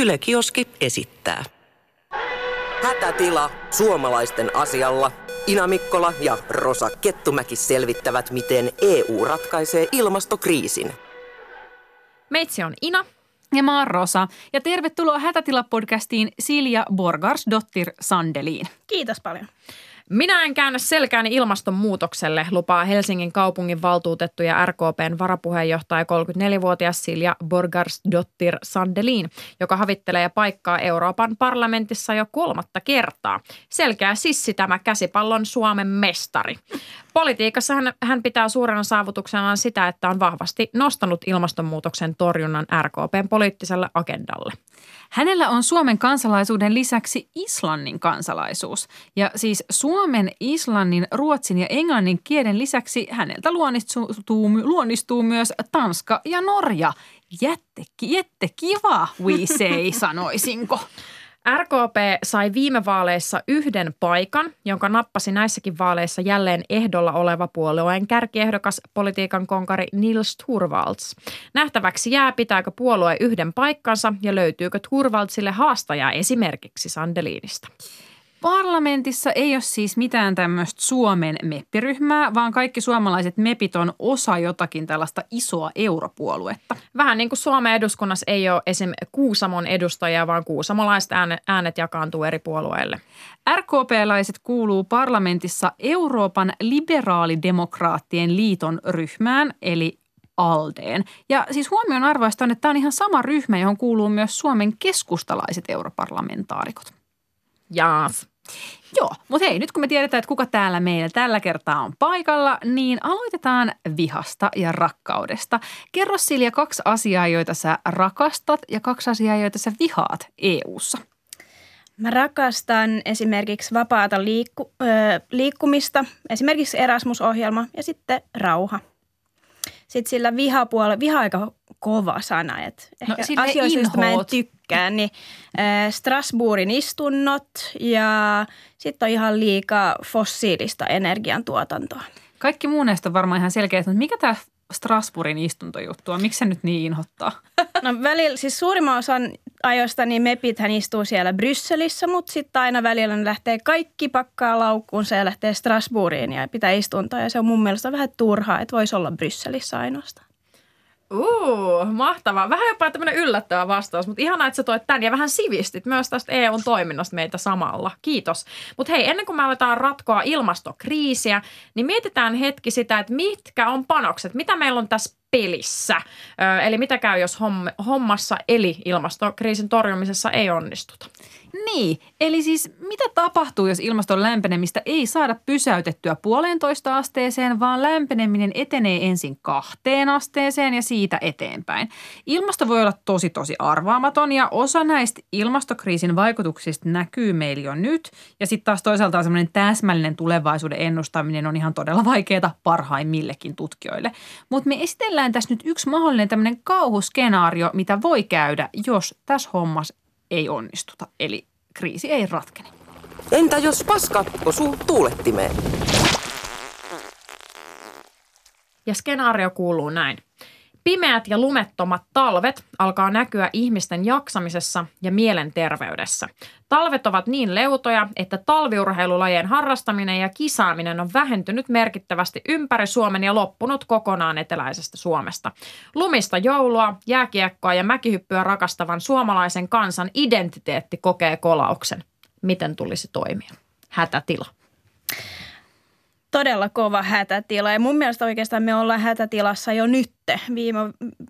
Yle Kioski esittää. Hätätila suomalaisten asialla. Ina Mikkola ja Rosa Kettumäki selvittävät, miten EU ratkaisee ilmastokriisin. Meitsi on Ina. Ja mä oon Rosa. Ja tervetuloa Hätätila-podcastiin Silja Borgarsdottir Sandeliin. Kiitos paljon. Minä en käännä selkääni ilmastonmuutokselle, lupaa Helsingin kaupungin valtuutettu ja RKPn varapuheenjohtaja 34-vuotias Silja Borgarsdottir Sandelin, joka havittelee paikkaa Euroopan parlamentissa jo kolmatta kertaa. Selkeä sissi tämä käsipallon Suomen mestari. Politiikassa hän, hän pitää suurena saavutuksenaan sitä, että on vahvasti nostanut ilmastonmuutoksen torjunnan RKPn poliittiselle agendalle. Hänellä on Suomen kansalaisuuden lisäksi Islannin kansalaisuus. Ja siis Suomen, Islannin, Ruotsin ja Englannin kielen lisäksi häneltä luonnistuu, luonnistuu myös Tanska ja Norja. Jätte, jätte kiva, we say, sanoisinko. RKP sai viime vaaleissa yhden paikan, jonka nappasi näissäkin vaaleissa jälleen ehdolla oleva puolueen kärkiehdokas politiikan konkari Nils Turvalds. Nähtäväksi jää, pitääkö puolue yhden paikkansa ja löytyykö Turvaldsille haastajaa esimerkiksi Sandeliinista. Parlamentissa ei ole siis mitään tämmöistä Suomen meppiryhmää, vaan kaikki suomalaiset mepit on osa jotakin tällaista isoa europuoluetta. Vähän niin kuin Suomen eduskunnassa ei ole esim. Kuusamon edustajia, vaan kuusamolaiset äänet jakaantuu eri puolueille. RKP-laiset kuuluu parlamentissa Euroopan liberaalidemokraattien liiton ryhmään, eli Aldeen. Ja siis huomion arvoista on, että tämä on ihan sama ryhmä, johon kuuluu myös Suomen keskustalaiset europarlamentaarikot. Jaas. Joo, mutta hei, nyt kun me tiedetään, että kuka täällä meillä tällä kertaa on paikalla, niin aloitetaan vihasta ja rakkaudesta. Kerro Silja kaksi asiaa, joita sä rakastat ja kaksi asiaa, joita sä vihaat EU:ssa. Mä rakastan esimerkiksi vapaata liikku, ö, liikkumista, esimerkiksi Erasmus-ohjelma ja sitten rauha. Sitten sillä vihapuolella, viha aika kova sana, että No, ehkä asioista, joista mä en tykkää, niin ö, Strasbourgin istunnot ja sitten on ihan liikaa fossiilista energiantuotantoa. Kaikki muu näistä on varmaan ihan selkeä, mutta mikä tämä Strasbourgin istuntojuttu on? Miksi se nyt niin inhottaa? No välillä, siis suurimman osan ajoista niin mepithän istuu siellä Brysselissä, mutta sitten aina välillä ne lähtee kaikki pakkaa laukkuunsa ja lähtee Strasbourgiin ja pitää istuntoa. Ja se on mun mielestä vähän turhaa, että voisi olla Brysselissä ainoastaan. Uh, mahtavaa. Vähän jopa tämmöinen yllättävä vastaus, mutta ihanaa, että sä toit tämän ja vähän sivistit myös tästä EUn toiminnasta meitä samalla. Kiitos. Mutta hei, ennen kuin me aletaan ratkoa ilmastokriisiä, niin mietitään hetki sitä, että mitkä on panokset, mitä meillä on tässä pelissä. Ö, eli mitä käy, jos homm- hommassa eli ilmastokriisin torjumisessa ei onnistuta. Niin, eli siis mitä tapahtuu, jos ilmaston lämpenemistä ei saada pysäytettyä puolentoista asteeseen, vaan lämpeneminen etenee ensin kahteen asteeseen ja siitä eteenpäin. Ilmasto voi olla tosi tosi arvaamaton ja osa näistä ilmastokriisin vaikutuksista näkyy meillä jo nyt. Ja sitten taas toisaalta semmoinen täsmällinen tulevaisuuden ennustaminen on ihan todella vaikeaa parhaimmillekin tutkijoille. Mutta me esitellään tässä nyt yksi mahdollinen tämmöinen kauhuskenaario, mitä voi käydä, jos tässä hommassa ei onnistuta. Eli kriisi ei ratkene. Entä jos paska osuu tuulettimeen? Ja skenaario kuuluu näin. Pimeät ja lumettomat talvet alkaa näkyä ihmisten jaksamisessa ja mielenterveydessä. Talvet ovat niin leutoja, että talviurheilulajien harrastaminen ja kisaaminen on vähentynyt merkittävästi ympäri Suomen ja loppunut kokonaan eteläisestä Suomesta. Lumista joulua, jääkiekkoa ja mäkihyppyä rakastavan suomalaisen kansan identiteetti kokee kolauksen. Miten tulisi toimia? Hätätila. Todella kova hätätila ja mun mielestä oikeastaan me ollaan hätätilassa jo nyt. Viime,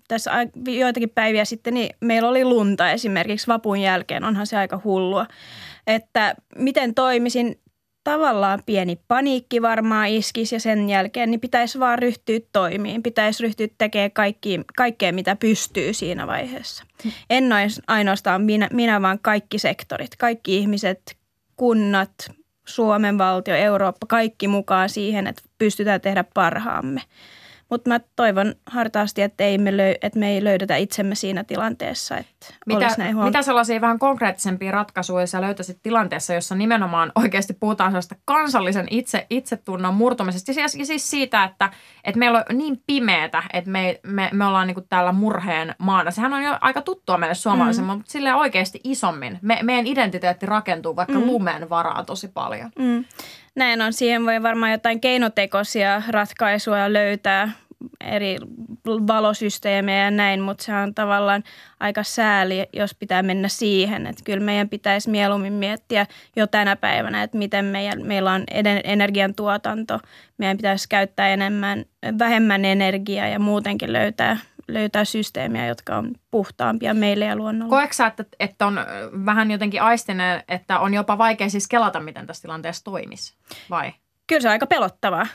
tässä joitakin päiviä sitten niin meillä oli lunta esimerkiksi vapun jälkeen, onhan se aika hullua. Että miten toimisin, tavallaan pieni paniikki varmaan iskisi ja sen jälkeen niin pitäisi vaan ryhtyä toimiin. Pitäisi ryhtyä tekemään kaikki, kaikkea, mitä pystyy siinä vaiheessa. En ainoastaan minä, minä, vaan kaikki sektorit, kaikki ihmiset, kunnat, Suomen valtio, Eurooppa, kaikki mukaan siihen, että pystytään tehdä parhaamme. Mutta mä toivon hartaasti, että, ei me löy, että me ei löydetä itsemme siinä tilanteessa, että Mitä, näin huono. mitä sellaisia vähän konkreettisempia ratkaisuja sä löytäisit tilanteessa, jossa nimenomaan oikeasti puhutaan sellaista kansallisen itse, itsetunnon murtumisesta ja siis, ja siis siitä, että, että meillä on niin pimeätä, että me, me, me ollaan niin täällä murheen maana. Sehän on jo aika tuttua meille suomalaisille, mm. mutta silleen oikeasti isommin. Me, meidän identiteetti rakentuu vaikka mm. lumen varaan tosi paljon. Mm. Näin on. Siihen voi varmaan jotain keinotekoisia ratkaisuja löytää, eri valosysteemejä ja näin, mutta se on tavallaan aika sääli, jos pitää mennä siihen. Että kyllä meidän pitäisi mieluummin miettiä jo tänä päivänä, että miten meidän, meillä on energiantuotanto. Meidän pitäisi käyttää enemmän, vähemmän energiaa ja muutenkin löytää löytää systeemiä, jotka on puhtaampia meille ja luonnolle. Koetko sä, että, että on vähän jotenkin aistinen, että on jopa vaikea siis kelata, miten tässä tilanteessa toimisi, vai? Kyllä se on aika pelottavaa.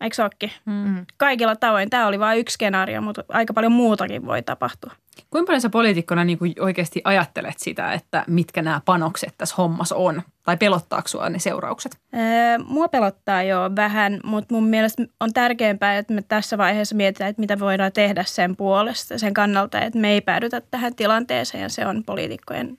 Eikö se olekin? Mm. Kaikilla tavoin. Tämä oli vain yksi skenaario, mutta aika paljon muutakin voi tapahtua. Kuinka paljon sä poliitikkona niin kuin oikeasti ajattelet sitä, että mitkä nämä panokset tässä hommassa on? Tai pelottaako sua ne seuraukset? Öö, mua pelottaa jo vähän, mutta mun mielestä on tärkeämpää, että me tässä vaiheessa mietitään, että mitä voidaan tehdä sen puolesta, sen kannalta, että me ei päädytä tähän tilanteeseen ja se on poliitikkojen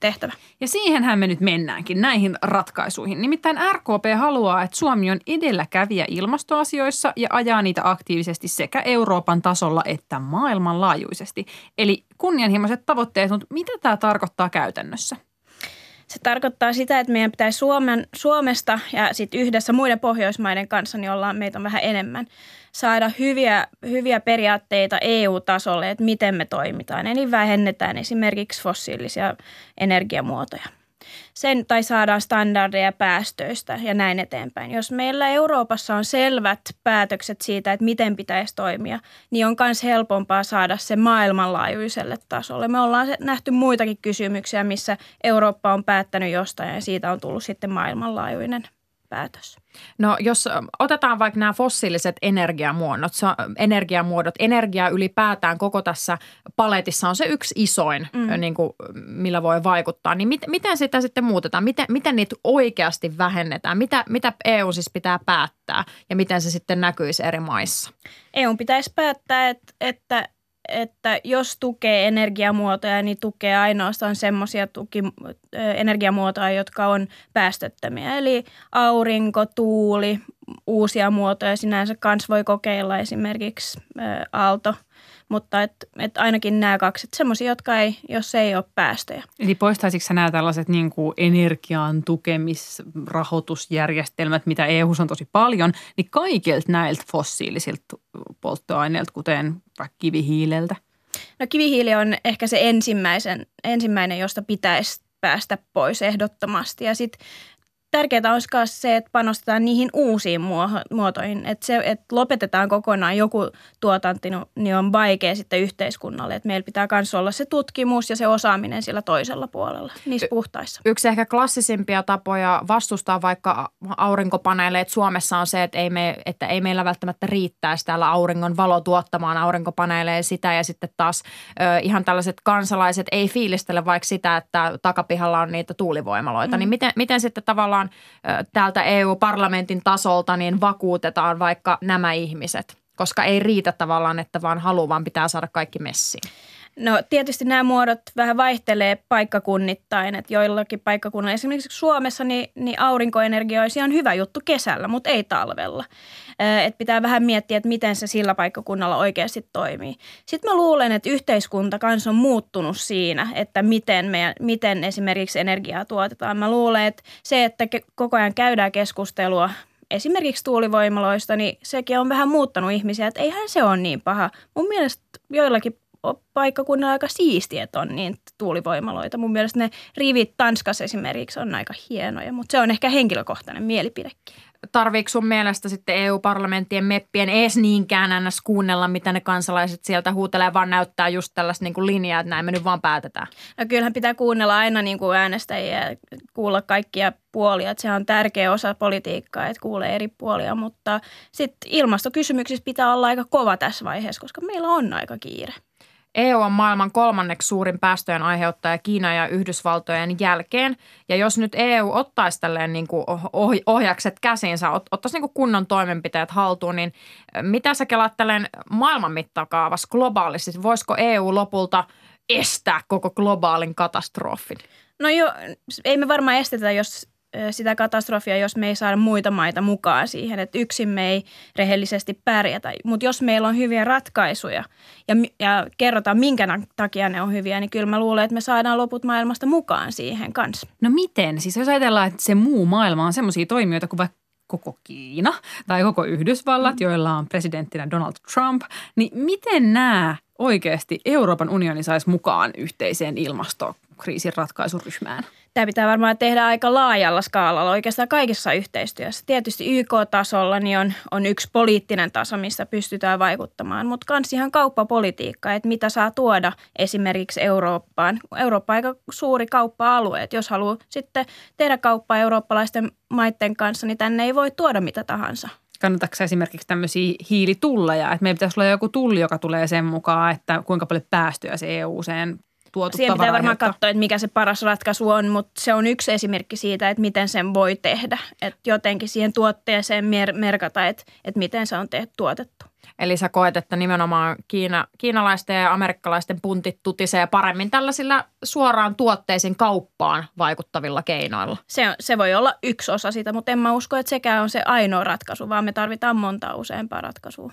tehtävä. Ja siihenhän me nyt mennäänkin, näihin ratkaisuihin. Nimittäin RKP haluaa, että Suomi on edelläkävijä ilmastoasioissa ja ajaa niitä aktiivisesti sekä Euroopan tasolla että maailmanlaajuisesti. Eli kunnianhimoiset tavoitteet, mutta mitä tämä tarkoittaa käytännössä? Se tarkoittaa sitä, että meidän pitäisi Suomen, Suomesta ja sitten yhdessä muiden Pohjoismaiden kanssa, niin ollaan meitä on vähän enemmän, saada hyviä, hyviä periaatteita EU-tasolle, että miten me toimitaan. Eli vähennetään esimerkiksi fossiilisia energiamuotoja sen, tai saadaan standardeja päästöistä ja näin eteenpäin. Jos meillä Euroopassa on selvät päätökset siitä, että miten pitäisi toimia, niin on myös helpompaa saada se maailmanlaajuiselle tasolle. Me ollaan nähty muitakin kysymyksiä, missä Eurooppa on päättänyt jostain ja siitä on tullut sitten maailmanlaajuinen päätös. No jos otetaan vaikka nämä fossiiliset energiamuodot, energiamuodot, energia ylipäätään koko tässä paletissa on se yksi isoin, mm. niin kuin, millä voi vaikuttaa. Niin mit, miten sitä sitten muutetaan? Miten, miten niitä oikeasti vähennetään? Mitä, mitä EU siis pitää päättää ja miten se sitten näkyisi eri maissa? EU pitäisi päättää, että, että että jos tukee energiamuotoja, niin tukee ainoastaan semmoisia energiamuotoja, jotka on päästöttömiä. Eli aurinko, tuuli, uusia muotoja sinänsä kans voi kokeilla esimerkiksi aalto – mutta et, et ainakin nämä kaksi, semmoisia, jotka ei, jos ei ole päästöjä. Eli poistaisitko nämä tällaiset niin kuin energian tukemisrahoitusjärjestelmät, mitä EU on tosi paljon, niin kaikilta näiltä fossiilisilta polttoaineilta, kuten vaikka kivihiileltä? No kivihiili on ehkä se ensimmäisen, ensimmäinen, josta pitäisi päästä pois ehdottomasti. Ja sitten tärkeää olisi myös se, että panostetaan niihin uusiin muotoihin. Että se, että lopetetaan kokonaan joku tuotanto, niin on vaikea sitten yhteiskunnalle. Että meillä pitää myös olla se tutkimus ja se osaaminen sillä toisella puolella, niissä puhtaissa. Yksi ehkä klassisimpia tapoja vastustaa vaikka aurinkopaneeleita Suomessa on se, että ei, me, että ei meillä välttämättä riittäisi täällä auringon valo tuottamaan aurinkopaneeleja sitä ja sitten taas ö, ihan tällaiset kansalaiset ei fiilistele vaikka sitä, että takapihalla on niitä tuulivoimaloita. Mm. Niin miten, miten sitten tavallaan tavallaan täältä EU-parlamentin tasolta niin vakuutetaan vaikka nämä ihmiset, koska ei riitä tavallaan, että vaan haluaa, vaan pitää saada kaikki messiin. No tietysti nämä muodot vähän vaihtelee paikkakunnittain, että joillakin paikkakunnilla, esimerkiksi Suomessa, niin, niin aurinkoenergia olisi ihan hyvä juttu kesällä, mutta ei talvella. Et pitää vähän miettiä, että miten se sillä paikkakunnalla oikeasti toimii. Sitten mä luulen, että yhteiskunta kanssa on muuttunut siinä, että miten, me, miten esimerkiksi energiaa tuotetaan. Mä luulen, että se, että koko ajan käydään keskustelua esimerkiksi tuulivoimaloista, niin sekin on vähän muuttanut ihmisiä, että eihän se ole niin paha. Mun mielestä joillakin paikkakunnalla aika siistiä, että on niin tuulivoimaloita. Mun mielestä ne rivit Tanskassa esimerkiksi on aika hienoja, mutta se on ehkä henkilökohtainen mielipidekin. Tarviiko sun mielestä sitten EU-parlamenttien meppien ees niinkään ennäs kuunnella, mitä ne kansalaiset sieltä huutelee, vaan näyttää just tällaista niin kuin linjaa, että näin me nyt vaan päätetään? No kyllähän pitää kuunnella aina niin kuin äänestäjiä, kuulla kaikkia puolia. Että se on tärkeä osa politiikkaa, että kuulee eri puolia, mutta sitten ilmastokysymyksissä pitää olla aika kova tässä vaiheessa, koska meillä on aika kiire. EU on maailman kolmanneksi suurin päästöjen aiheuttaja Kiina ja Yhdysvaltojen jälkeen. Ja jos nyt EU ottaisi tälleen niin kuin ohjakset käsiinsä, ottaisi niin kuin kunnon toimenpiteet haltuun, niin mitä sä kelaat tälleen maailman mittakaavassa globaalisti? Voisiko EU lopulta estää koko globaalin katastrofin? No joo, ei me varmaan estetä, jos sitä katastrofia, jos me ei saada muita maita mukaan siihen, että yksin me ei rehellisesti pärjätä. Mutta jos meillä on hyviä ratkaisuja ja, ja kerrotaan, minkä takia ne on hyviä, niin kyllä mä luulen, että me saadaan loput maailmasta mukaan siihen kanssa. No miten? Siis jos ajatellaan, että se muu maailma on semmoisia toimijoita kuin vaikka koko Kiina tai koko Yhdysvallat, mm. joilla on presidenttinä Donald Trump, niin miten nämä oikeasti Euroopan unioni saisi mukaan yhteiseen ilmastokriisin ratkaisuryhmään? Tämä pitää varmaan tehdä aika laajalla skaalalla oikeastaan kaikessa yhteistyössä. Tietysti YK-tasolla niin on, on yksi poliittinen taso, missä pystytään vaikuttamaan, mutta myös ihan kauppapolitiikka, että mitä saa tuoda esimerkiksi Eurooppaan. Eurooppa on aika suuri kauppa-alue, että jos haluaa sitten tehdä kauppaa eurooppalaisten maiden kanssa, niin tänne ei voi tuoda mitä tahansa kannattaako esimerkiksi tämmöisiä hiilitulleja, että meillä pitäisi olla joku tulli, joka tulee sen mukaan, että kuinka paljon päästöjä se EU-seen tuotu Siihen pitää varmaan katsoa, että mikä se paras ratkaisu on, mutta se on yksi esimerkki siitä, että miten sen voi tehdä. Että jotenkin siihen tuotteeseen mer- merkata, että, että miten se on tehty, tuotettu. Eli sä koet, että nimenomaan Kiina, kiinalaisten ja amerikkalaisten puntit tutisee paremmin tällaisilla suoraan tuotteisiin kauppaan vaikuttavilla keinoilla. Se, se voi olla yksi osa sitä, mutta en mä usko, että sekään on se ainoa ratkaisu, vaan me tarvitaan monta useampaa ratkaisua.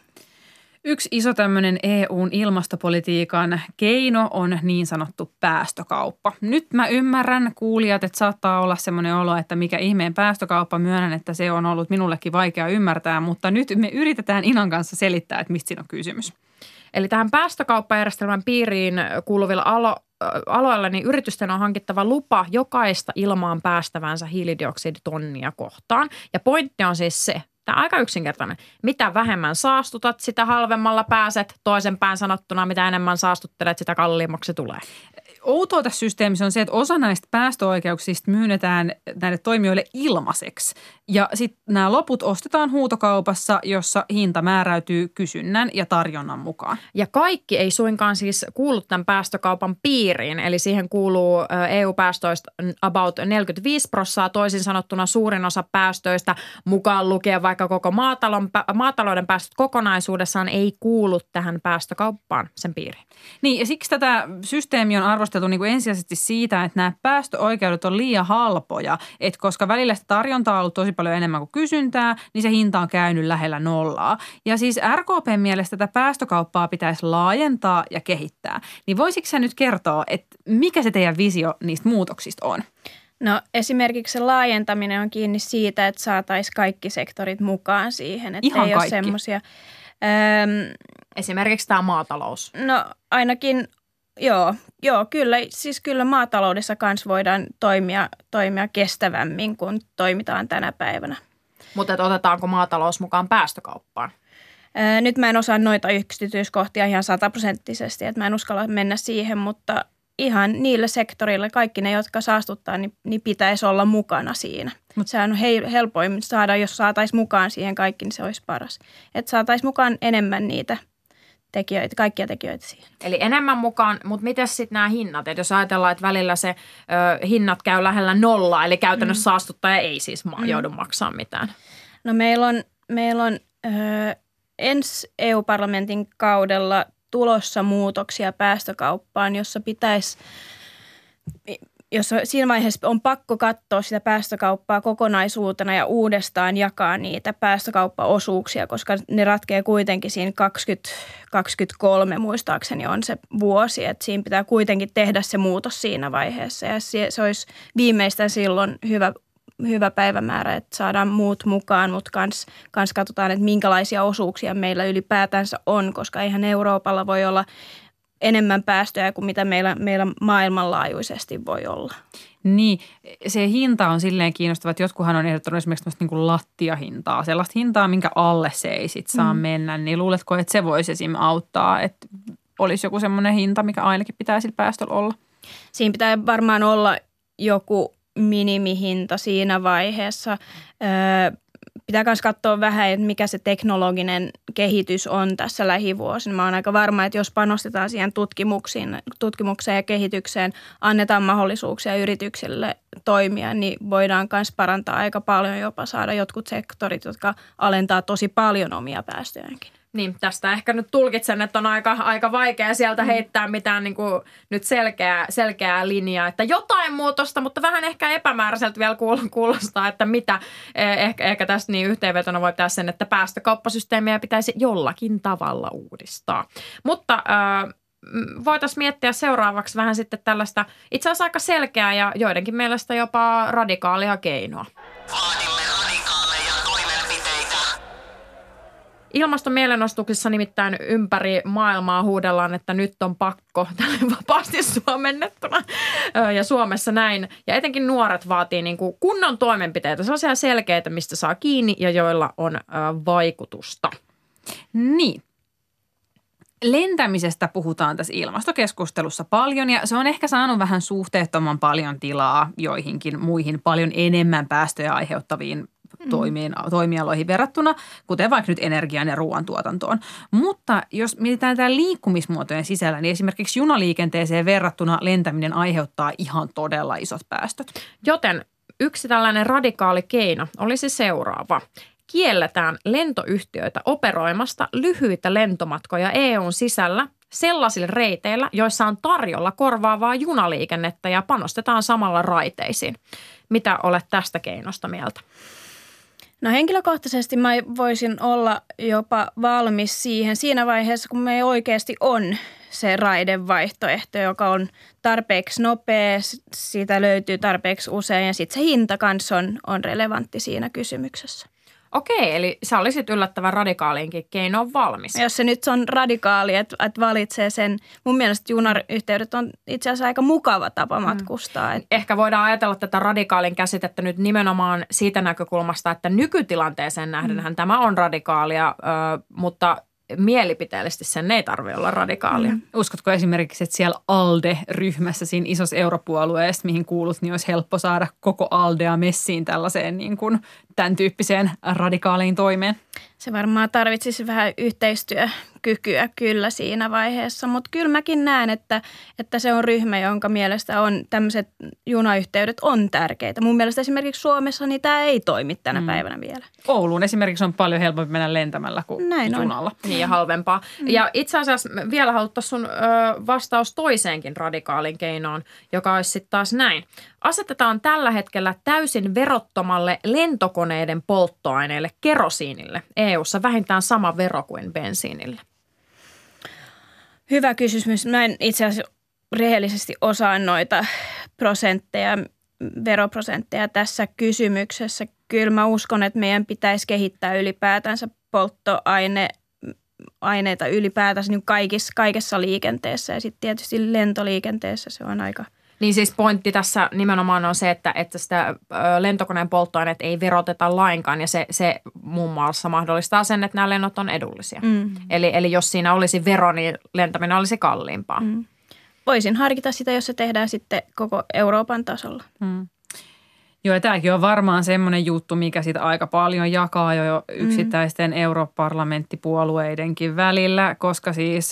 Yksi iso tämmöinen EUn ilmastopolitiikan keino on niin sanottu päästökauppa. Nyt mä ymmärrän kuulijat, että saattaa olla semmoinen olo, että mikä ihmeen päästökauppa myönnän, että se on ollut minullekin vaikea ymmärtää, mutta nyt me yritetään Inan kanssa selittää, että mistä siinä on kysymys. Eli tähän päästökauppajärjestelmän piiriin kuuluvilla alo, aloilla niin yritysten on hankittava lupa jokaista ilmaan päästävänsä hiilidioksiditonnia kohtaan. Ja pointti on siis se, Tämä on aika yksinkertainen. Mitä vähemmän saastutat, sitä halvemmalla pääset. Toisen pään sanottuna, mitä enemmän saastuttelet, sitä kalliimmaksi tulee outoa tässä systeemissä on se, että osa näistä päästöoikeuksista myönnetään näille toimijoille ilmaiseksi. Ja sitten nämä loput ostetaan huutokaupassa, jossa hinta määräytyy kysynnän ja tarjonnan mukaan. Ja kaikki ei suinkaan siis kuulu tämän päästökaupan piiriin. Eli siihen kuuluu EU-päästöistä about 45 prosenttia, toisin sanottuna suurin osa päästöistä mukaan lukien vaikka koko maatalon, maatalouden päästöt kokonaisuudessaan ei kuulu tähän päästökauppaan sen piiriin. Niin ja siksi tätä systeemiä on arvostettu keskusteltu niin kuin ensisijaisesti siitä, että nämä päästöoikeudet on liian halpoja, että koska välillä sitä tarjontaa on ollut tosi paljon enemmän kuin kysyntää, niin se hinta on käynyt lähellä nollaa. Ja siis RKPn mielestä tätä päästökauppaa pitäisi laajentaa ja kehittää. Niin voisitko sä nyt kertoa, että mikä se teidän visio niistä muutoksista on? No esimerkiksi se laajentaminen on kiinni siitä, että saataisiin kaikki sektorit mukaan siihen. Että Ihan ei kaikki. Ole semmosia, ähm, Esimerkiksi tämä maatalous. No ainakin Joo, joo, kyllä. Siis kyllä maataloudessa kanssa voidaan toimia, toimia kestävämmin kuin toimitaan tänä päivänä. Mutta otetaanko maatalous mukaan päästökauppaan? Ää, nyt mä en osaa noita yksityiskohtia ihan sataprosenttisesti, että mä en uskalla mennä siihen, mutta ihan niille sektorille, kaikki ne, jotka saastuttaa, niin, niin pitäisi olla mukana siinä. Mutta sehän on he, helpoin saada, jos saataisiin mukaan siihen kaikki, niin se olisi paras. Että saataisiin mukaan enemmän niitä – tekijöitä, kaikkia tekijöitä siihen. Eli enemmän mukaan, mutta miten sitten nämä hinnat? Et jos ajatellaan, että välillä se ö, hinnat käy lähellä nollaa, eli käytännössä mm. saastuttaja ei siis ma- mm. joudu maksamaan mitään. No meillä on, meillä on ö, ensi EU-parlamentin kaudella tulossa muutoksia päästökauppaan, jossa pitäisi jos siinä vaiheessa on pakko katsoa sitä päästökauppaa kokonaisuutena ja uudestaan jakaa niitä päästökauppaosuuksia, koska ne ratkee kuitenkin siinä 2023 muistaakseni on se vuosi, että siinä pitää kuitenkin tehdä se muutos siinä vaiheessa. Ja se, se olisi viimeistään silloin hyvä hyvä päivämäärä, että saadaan muut mukaan, mutta kans, kans katsotaan, että minkälaisia osuuksia meillä ylipäätänsä on, koska eihän Euroopalla voi olla enemmän päästöjä kuin mitä meillä, meillä maailmanlaajuisesti voi olla. Niin, se hinta on silleen kiinnostava, että jotkuhan on ehdottanut esimerkiksi niin kuin lattiahintaa, sellaista hintaa, minkä alle se ei sit saa mm. mennä, niin luuletko, että se voisi esim. auttaa, että olisi joku semmoinen hinta, mikä ainakin pitää sillä päästöllä olla? Siinä pitää varmaan olla joku minimihinta siinä vaiheessa. Öö, pitää myös katsoa vähän, että mikä se teknologinen kehitys on tässä lähivuosina. Mä oon aika varma, että jos panostetaan siihen tutkimuksiin, tutkimukseen ja kehitykseen, annetaan mahdollisuuksia yrityksille toimia, niin voidaan myös parantaa aika paljon, jopa saada jotkut sektorit, jotka alentaa tosi paljon omia päästöjäänkin. Niin, tästä ehkä nyt tulkitsen, että on aika, aika vaikea sieltä mm. heittää mitään niin kuin, nyt selkeää, selkeää linjaa, että jotain muutosta, mutta vähän ehkä epämääräiseltä vielä kuulostaa, että mitä. Eh, ehkä, ehkä tästä niin yhteenvetona voi pitää sen, että päästökauppasysteemiä pitäisi jollakin tavalla uudistaa. Mutta äh, voitaisiin miettiä seuraavaksi vähän sitten tällaista itse asiassa aika selkeää ja joidenkin mielestä jopa radikaalia keinoa. Vaadimme Ilmastomielenostuksissa nimittäin ympäri maailmaa huudellaan, että nyt on pakko, tälle vapaasti suomennettuna ja Suomessa näin. Ja etenkin nuoret vaatii niin kuin kunnon toimenpiteitä, sellaisia selkeitä, mistä saa kiinni ja joilla on vaikutusta. Niin, lentämisestä puhutaan tässä ilmastokeskustelussa paljon ja se on ehkä saanut vähän suhteettoman paljon tilaa joihinkin muihin paljon enemmän päästöjä aiheuttaviin. Toimiin, toimialoihin verrattuna, kuten vaikka nyt energian ja ruoantuotantoon. Mutta jos mietitään tämä liikkumismuotojen sisällä, niin esimerkiksi junaliikenteeseen verrattuna lentäminen aiheuttaa ihan todella isot päästöt. Joten yksi tällainen radikaali keino olisi seuraava kielletään lentoyhtiöitä operoimasta lyhyitä lentomatkoja EUn sisällä sellaisilla reiteillä, joissa on tarjolla korvaavaa junaliikennettä ja panostetaan samalla raiteisiin. Mitä olet tästä keinosta mieltä? No henkilökohtaisesti mä voisin olla jopa valmis siihen siinä vaiheessa, kun me oikeasti on se raidevaihtoehto, joka on tarpeeksi nopea, siitä löytyy tarpeeksi usein ja sitten se hinta kanssa on, on relevantti siinä kysymyksessä. Okei, eli sä olisit yllättävän radikaaliinkin keinoon valmis. Jos se nyt on radikaali, että, että valitsee sen, mun mielestä junayhteydet on itse asiassa aika mukava tapa mm. matkustaa. Mm. Ehkä voidaan ajatella tätä radikaalin käsitettä nyt nimenomaan siitä näkökulmasta, että nykytilanteeseen nähdenhän mm. tämä on radikaalia, mutta mielipiteellisesti sen ei tarvitse olla radikaalia. Mm. Uskotko esimerkiksi, että siellä ALDE-ryhmässä, siinä isossa europuolueessa, mihin kuulut, niin olisi helppo saada koko ALDEa messiin tällaiseen niin kuin tämän tyyppiseen radikaaliin toimeen? Se varmaan tarvitsisi vähän yhteistyökykyä kyllä siinä vaiheessa, mutta kyllä mäkin näen, että, että se on ryhmä, jonka mielestä on tämmöiset junayhteydet on tärkeitä. Mun mielestä esimerkiksi Suomessa niin tämä ei toimi tänä mm. päivänä vielä. Ouluun esimerkiksi on paljon helpompi mennä lentämällä kuin Näin junalla. On. Niin ja halvempaa. Mm. Ja itse asiassa vielä haluttaisiin sun ö, vastaus toiseenkin radikaalin keinoon, joka olisi sitten taas näin. Asetetaan tällä hetkellä täysin verottomalle lentokoneiden polttoaineelle kerosiinille EU-ssa vähintään sama vero kuin bensiinille. Hyvä kysymys. Mä en itse asiassa rehellisesti osaa noita prosentteja, veroprosentteja tässä kysymyksessä. Kyllä mä uskon, että meidän pitäisi kehittää ylipäätänsä polttoaine aineita ylipäätänsä niin kaikissa, kaikessa liikenteessä ja sitten tietysti lentoliikenteessä se on aika – niin siis pointti tässä nimenomaan on se, että, että sitä lentokoneen polttoaineet ei veroteta lainkaan ja se, se muun muassa mahdollistaa sen, että nämä lennot on edullisia. Mm. Eli, eli jos siinä olisi vero, niin lentäminen olisi kalliimpaa. Mm. Voisin harkita sitä, jos se tehdään sitten koko Euroopan tasolla. Mm. Joo, ja tämäkin on varmaan semmoinen juttu, mikä sitä aika paljon jakaa jo yksittäisten mm. europarlamenttipuolueidenkin välillä, koska siis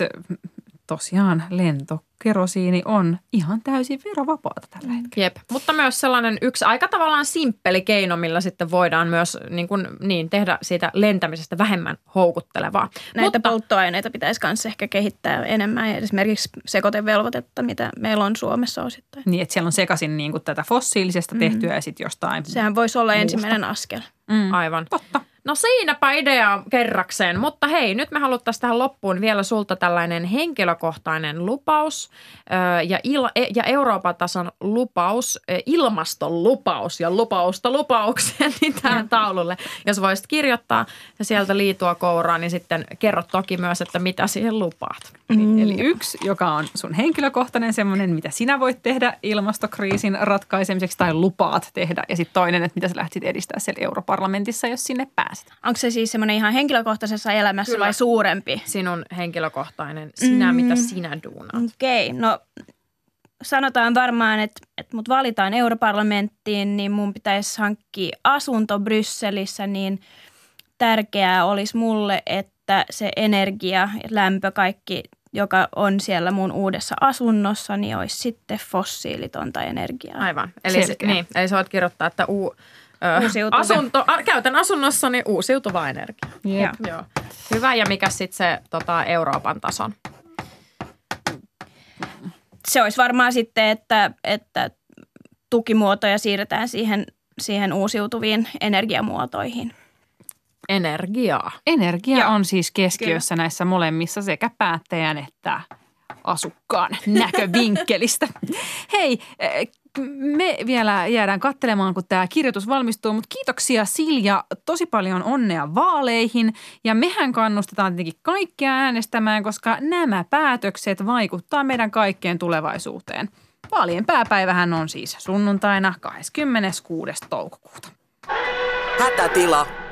tosiaan lento kerosiini on ihan täysin verovapaata tällä hetkellä. Jep, mutta myös sellainen yksi aika tavallaan simppeli keino, millä sitten voidaan myös niin, kuin, niin tehdä siitä lentämisestä vähemmän houkuttelevaa. Näitä mutta, polttoaineita pitäisi myös ehkä kehittää enemmän, esimerkiksi sekoitevelvoitetta, mitä meillä on Suomessa osittain. Niin, että siellä on sekaisin niin kuin tätä fossiilisesta tehtyä mm. ja sitten jostain Sehän voisi olla muusta. ensimmäinen askel. Mm. Aivan. Totta. No siinäpä idea kerrakseen, mutta hei, nyt me haluttaisiin tähän loppuun vielä sulta tällainen henkilökohtainen lupaus ja, il, e, ja Euroopan tason lupaus, ilmaston lupaus ja lupausta lupaukseen niin tähän taululle. Jos voisit kirjoittaa ja sieltä liitua kouraa, niin sitten kerro toki myös, että mitä siihen lupaat. Mm. Eli yksi, joka on sun henkilökohtainen semmoinen, mitä sinä voit tehdä ilmastokriisin ratkaisemiseksi tai lupaat tehdä. Ja sitten toinen, että mitä sä lähtisit edistää siellä europarlamentissa, jos sinne pääset. Onko se siis semmoinen ihan henkilökohtaisessa elämässä Kyllä. vai suurempi? Sinun henkilökohtainen, sinä mm. mitä sinä duunaat. Okei, okay. no sanotaan varmaan, että, että mut valitaan europarlamenttiin, niin mun pitäisi hankkia asunto Brysselissä, niin tärkeää olisi mulle, että se energia, lämpö, kaikki, joka on siellä mun uudessa asunnossa, niin olisi sitten fossiilitonta energiaa. Aivan. Eli, niin, eli sä voit kirjoittaa, että uu, Uusiutuva. asunto, a, käytän asunnossani uusiutuvaa energiaa. Jep. Joo. Hyvä. Ja mikä sitten se tota, Euroopan tason? Se olisi varmaan sitten, että, että tukimuotoja siirretään siihen, siihen uusiutuviin energiamuotoihin. Energiaa. Energia Joo. on siis keskiössä näissä molemmissa sekä päättäjän että asukkaan näkövinkkelistä. Hei, me vielä jäädään katselemaan, kun tämä kirjoitus valmistuu, mutta kiitoksia Silja, tosi paljon onnea vaaleihin ja mehän kannustetaan tietenkin kaikkia äänestämään, koska nämä päätökset vaikuttaa meidän kaikkeen tulevaisuuteen. Vaalien pääpäivähän on siis sunnuntaina 26. toukokuuta. Hätätila.